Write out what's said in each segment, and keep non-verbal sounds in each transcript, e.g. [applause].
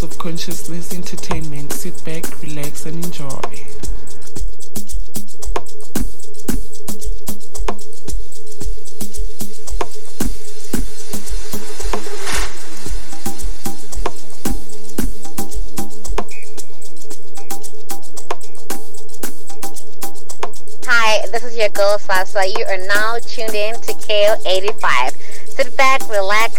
Sounds of Consciousness Entertainment. Sit back, relax, and enjoy. Hi, this is your girl Sasa. You are now tuned in to KO85. Sit back, relax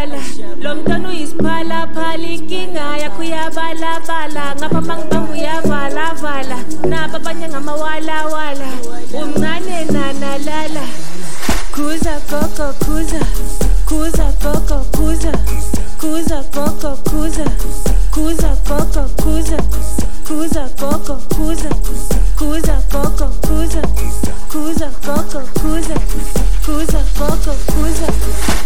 kuphela lo mntwana uyisiphalaphala inkinga yakho uyabalabala ngapha mangibanga uyavalavala nabo abanye ngamawalawala. Umncane nanalala kuza gogo kuza kuza gogo kuza kuza gogo kuza kuza gogo kuza kuza gogo kuza kuza gogo kuza kuza gogo kuza kuza gogo kuza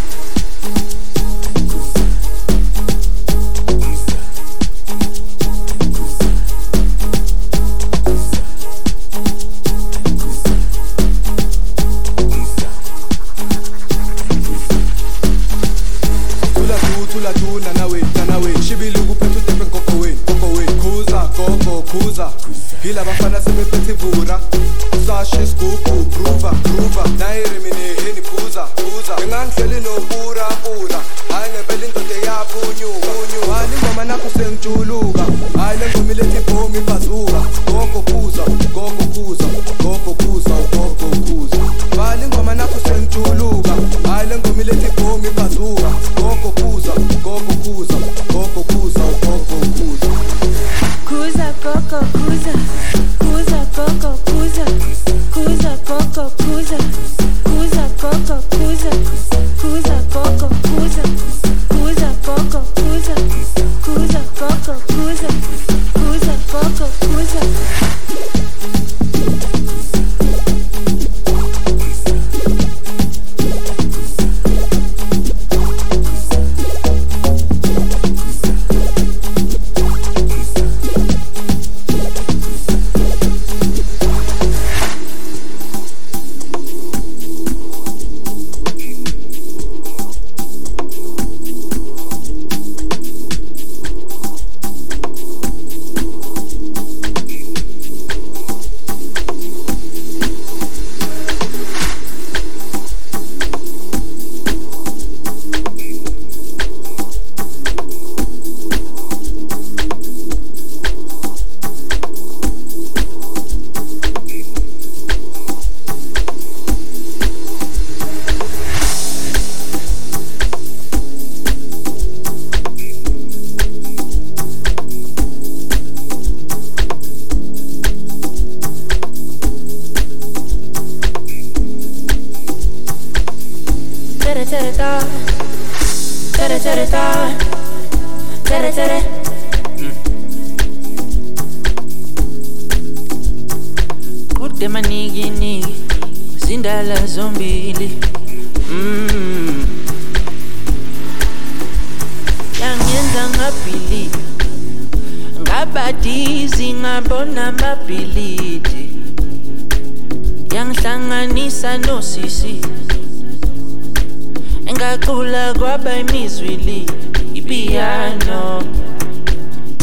engacula kwaba imizwili ipiyano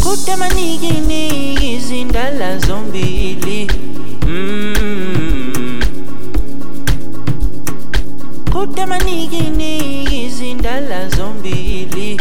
kude manikiniki izindala zombili. Mm. kude manikiniki izindala zombili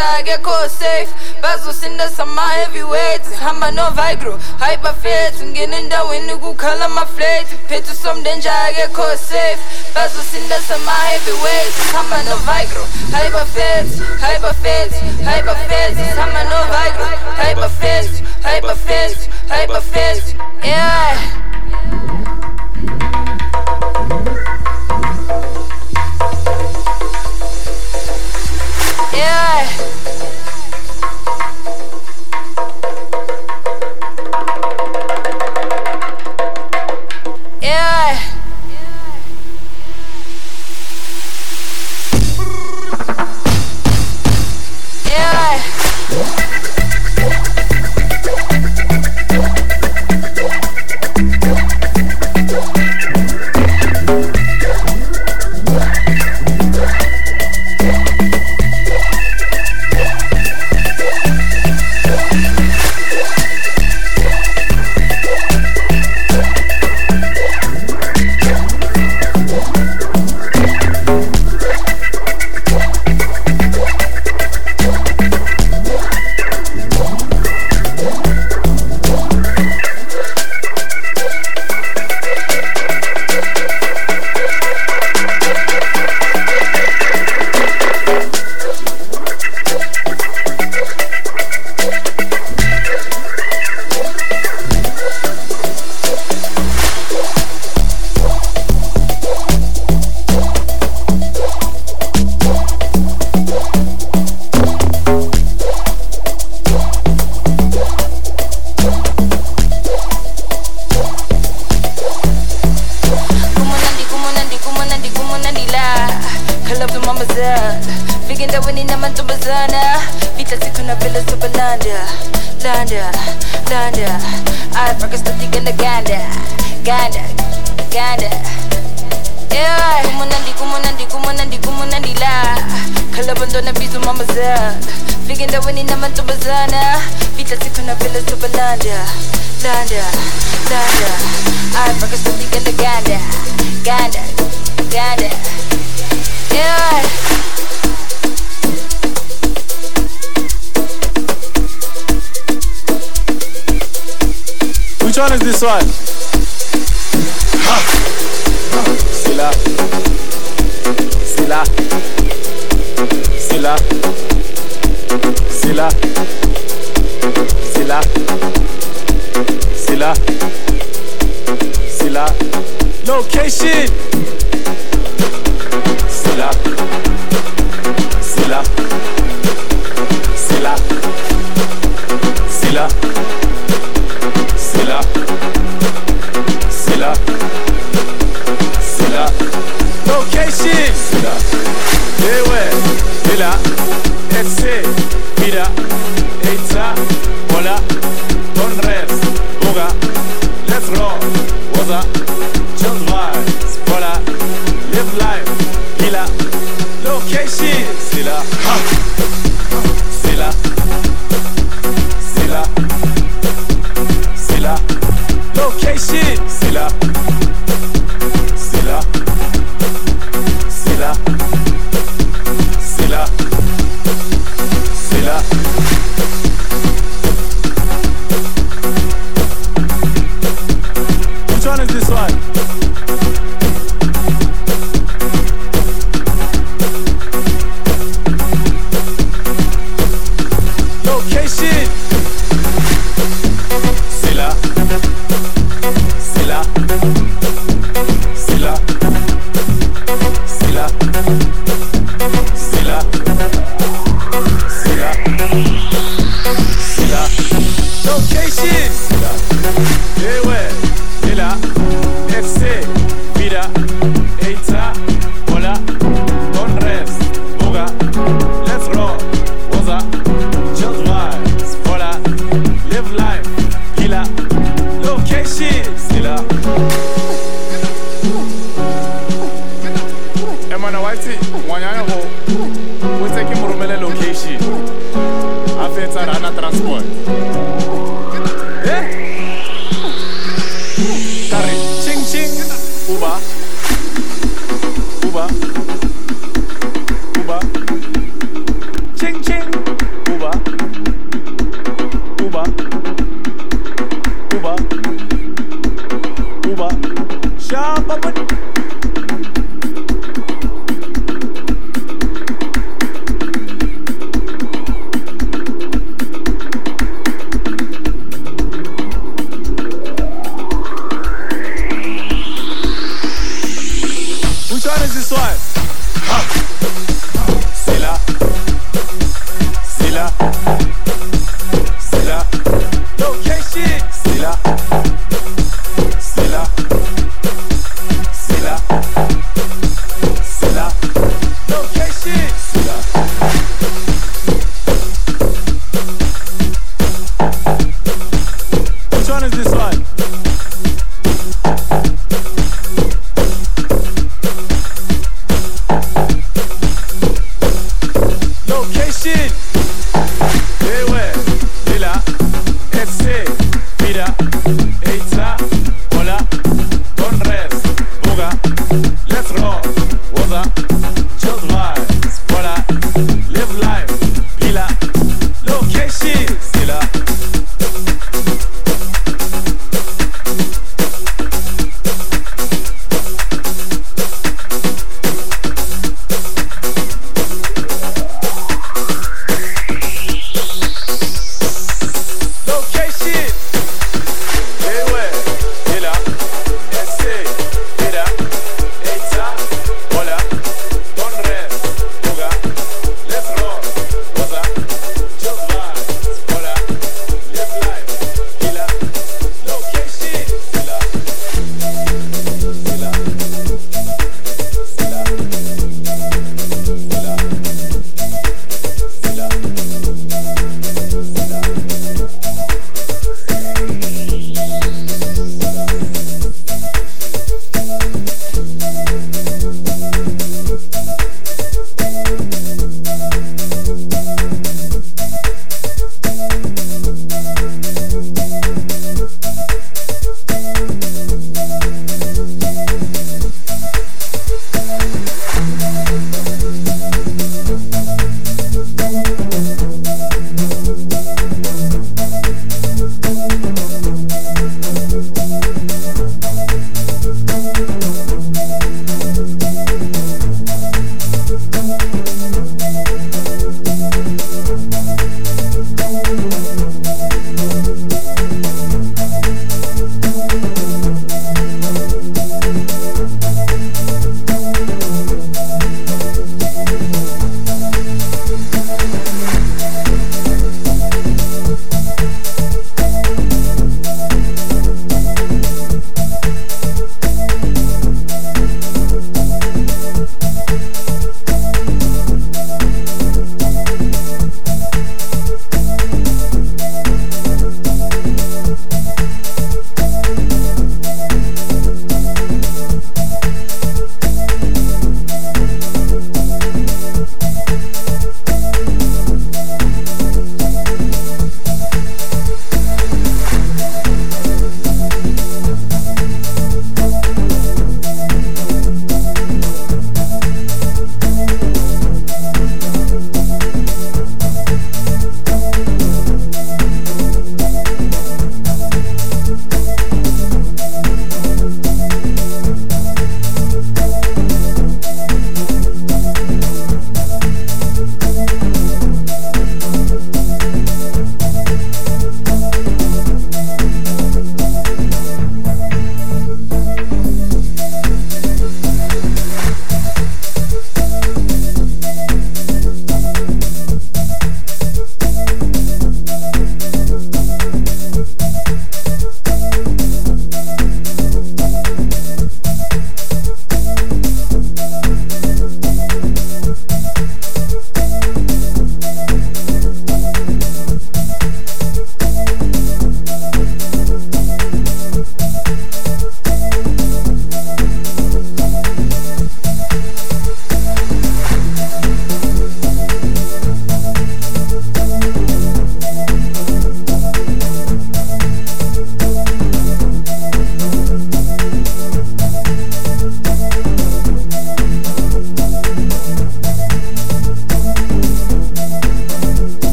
I get caught safe. Bazosinda sama heavyweight hamba no vigro hyperfit ngenenda wenu kukhala maflat phethu somdenja ake caught safe. Bazosinda sama heavyweight hamba no vigro hyperfit hyperfit hyperfit hamba no vigro hyperfit hyperfit hyperfit yeah. Yeah.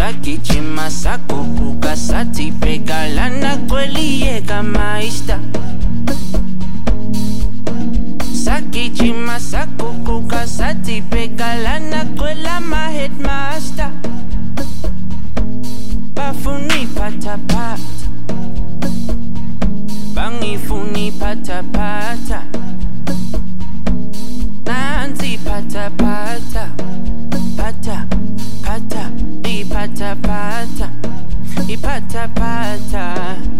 Kawasaki, Chimasako, Bukasati, Pekalana, Kweli, Ega, Maista. Saki, Chimasako, Kukasati, Pekalana, Kwela, my headmaster. Bafuni, pata, Bangi, Funi, pata Nanzi, Patapata. Pata. pata. pata pata, ipata pata.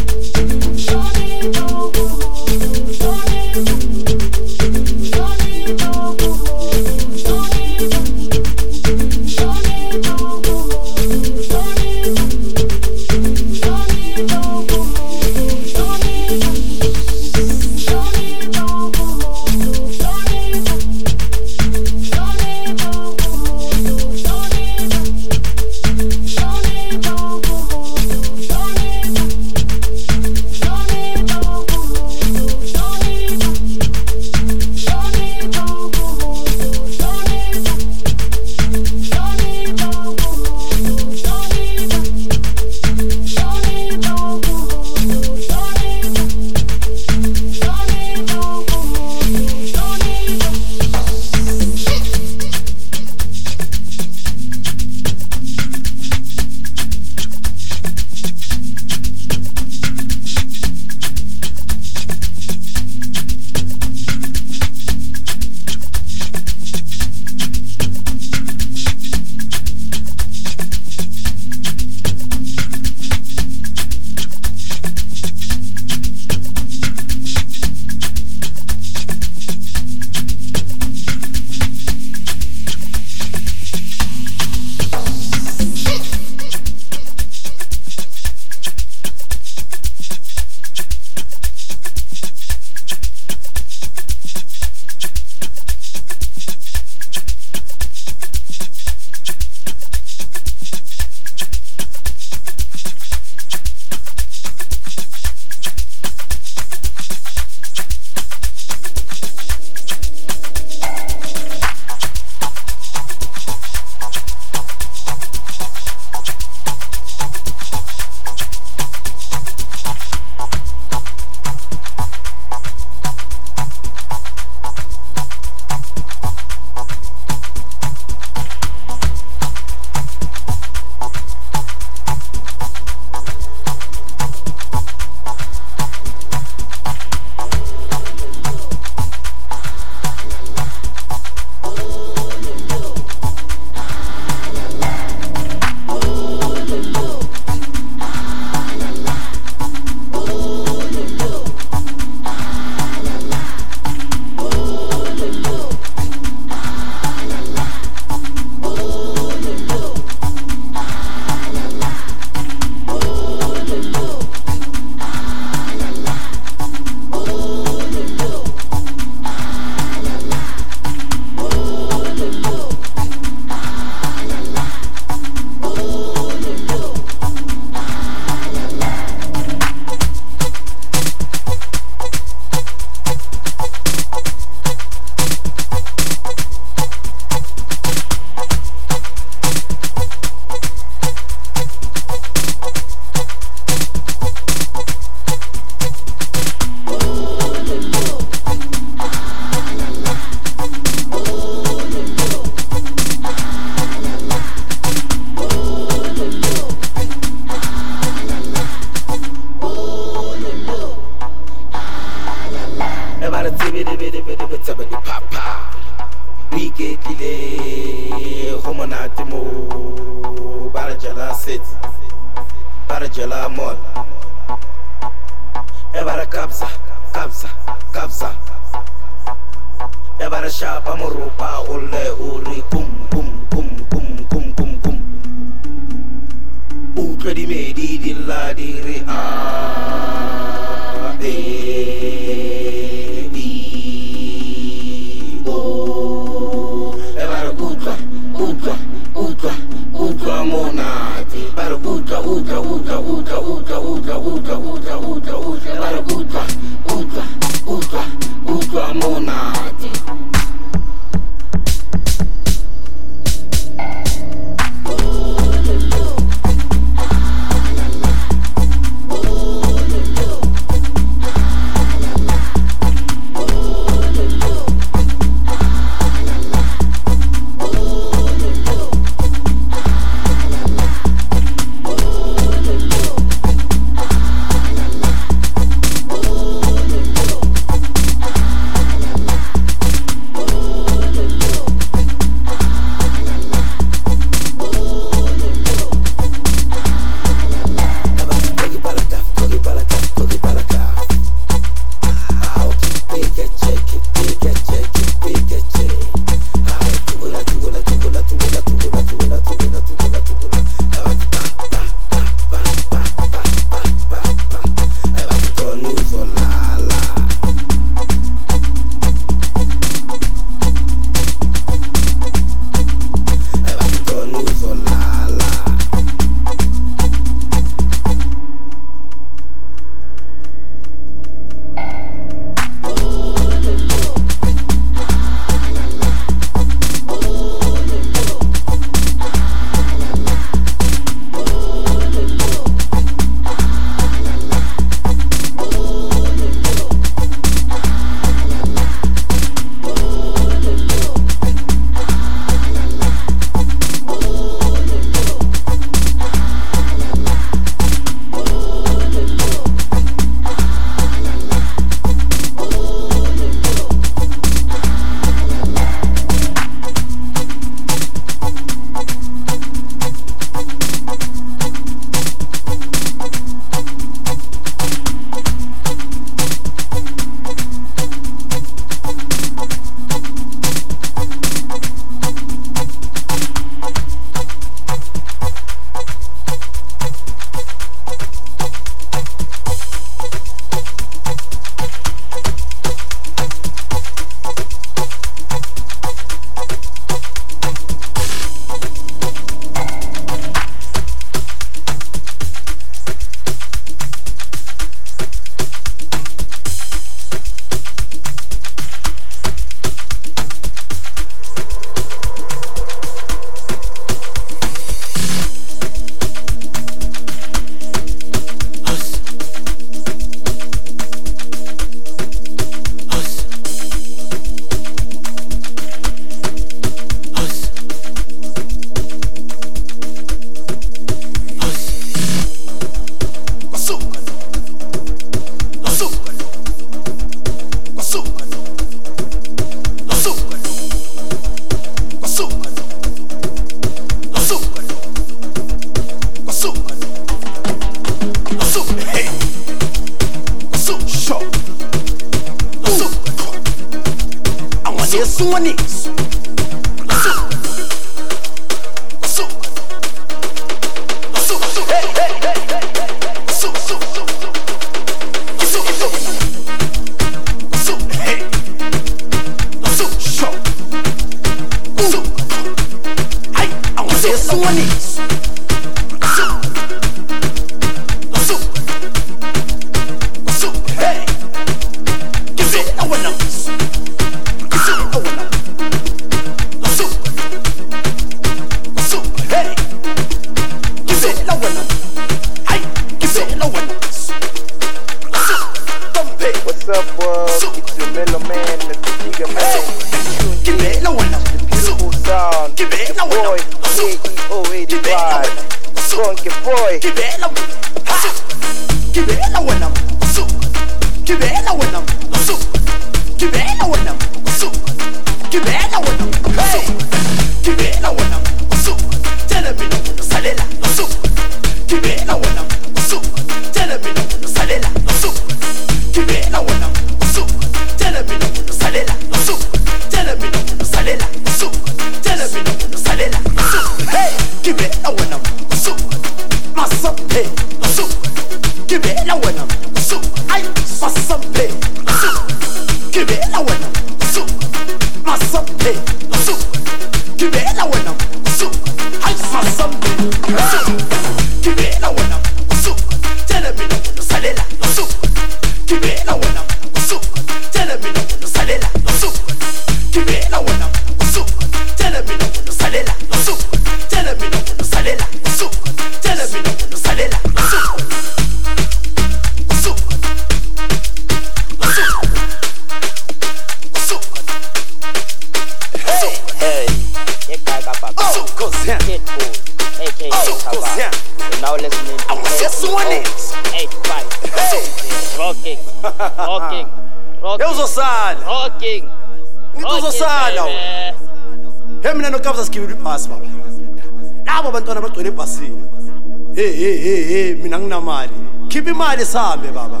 Hey hey hey hey mina nginamali. Khipha imali sihambe baba.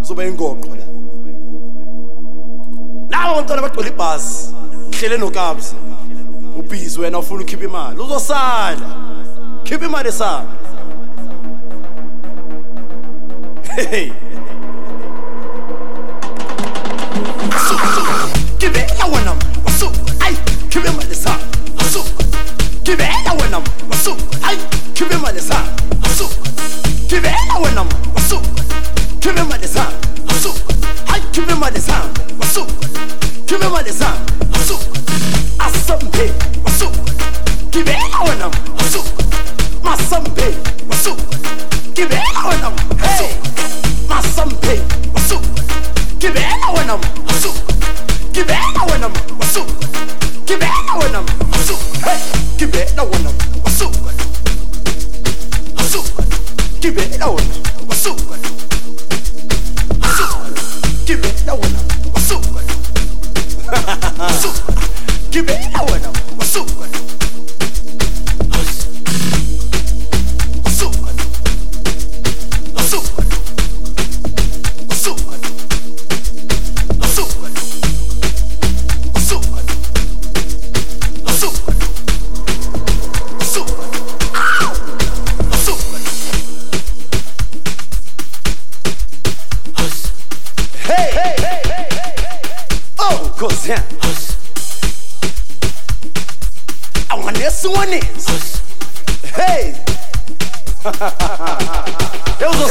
Uzoba ingoqo la. Labo bantwana bagcwele ibhasi. Hlele nokabza. Ubhizi wena ufuna ukhipha imali. Uzosala. Khipha imali sihambe. Hey. Gibela wena wasuka ay khibe imali sa wasuka Gibela wena wasuka ay Gibela wena wasuka khibe imali sa wasuka ay khibe imali sa wasuka khibe imali sa wasuka asambe wasuka Gibela wena wasuka masambe wasuka Gibela wena wasuka masambe wasuka Gibela wena wasuka Gibela wena wasuka Gibela wena wasuka hey Gibela wena wasuka wasuka Gibela wena wasuka wasuka Gibela wena wasuka wasuka Gibela wena wasuka This one is. Hey! [laughs] Eu sou